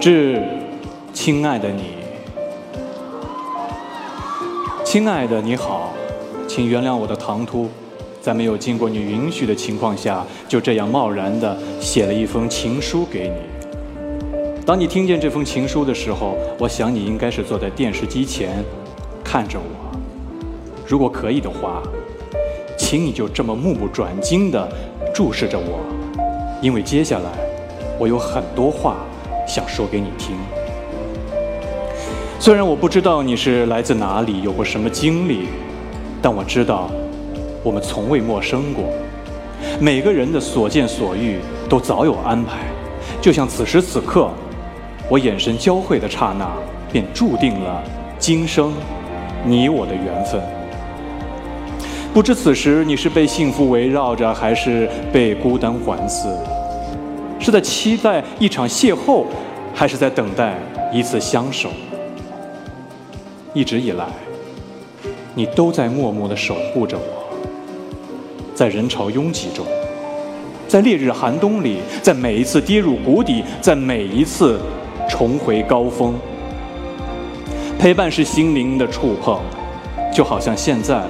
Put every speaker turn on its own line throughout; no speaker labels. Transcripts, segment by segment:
致亲爱的你，亲爱的你好，请原谅我的唐突，在没有经过你允许的情况下，就这样贸然的写了一封情书给你。当你听见这封情书的时候，我想你应该是坐在电视机前看着我。如果可以的话，请你就这么目不转睛的注视着我，因为接下来我有很多话。想说给你听。虽然我不知道你是来自哪里，有过什么经历，但我知道，我们从未陌生过。每个人的所见所遇都早有安排，就像此时此刻，我眼神交汇的刹那，便注定了今生你我的缘分。不知此时你是被幸福围绕着，还是被孤单环伺？是在期待一场邂逅，还是在等待一次相守？一直以来，你都在默默的守护着我，在人潮拥挤中，在烈日寒冬里，在每一次跌入谷底，在每一次重回高峰。陪伴是心灵的触碰，就好像现在，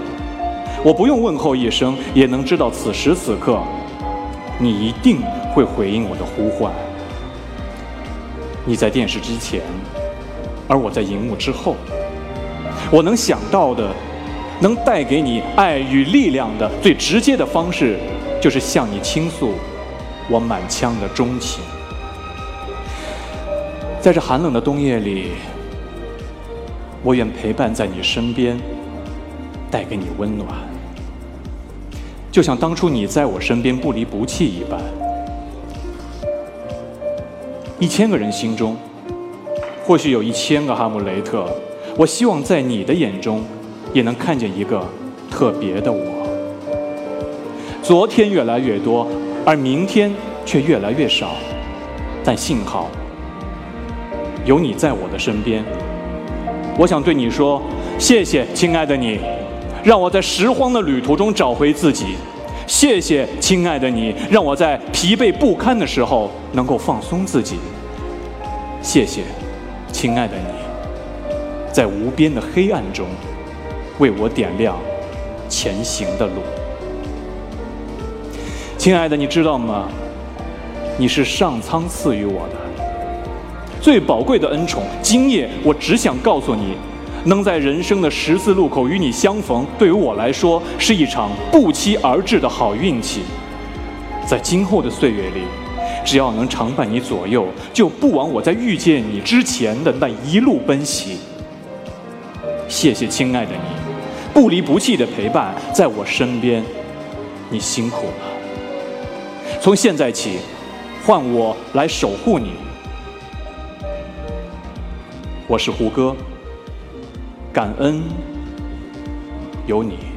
我不用问候一声，也能知道此时此刻，你一定。会回应我的呼唤。你在电视机前，而我在荧幕之后。我能想到的，能带给你爱与力量的最直接的方式，就是向你倾诉我满腔的钟情。在这寒冷的冬夜里，我愿陪伴在你身边，带给你温暖，就像当初你在我身边不离不弃一般。一千个人心中，或许有一千个哈姆雷特。我希望在你的眼中，也能看见一个特别的我。昨天越来越多，而明天却越来越少。但幸好有你在我的身边。我想对你说，谢谢，亲爱的你，让我在拾荒的旅途中找回自己。谢谢，亲爱的你，让我在疲惫不堪的时候能够放松自己。谢谢，亲爱的你，在无边的黑暗中为我点亮前行的路。亲爱的，你知道吗？你是上苍赐予我的最宝贵的恩宠。今夜，我只想告诉你。能在人生的十字路口与你相逢，对于我来说是一场不期而至的好运气。在今后的岁月里，只要能常伴你左右，就不枉我在遇见你之前的那一路奔袭。谢谢，亲爱的你，不离不弃的陪伴在我身边，你辛苦了。从现在起，换我来守护你。我是胡歌。感恩有你。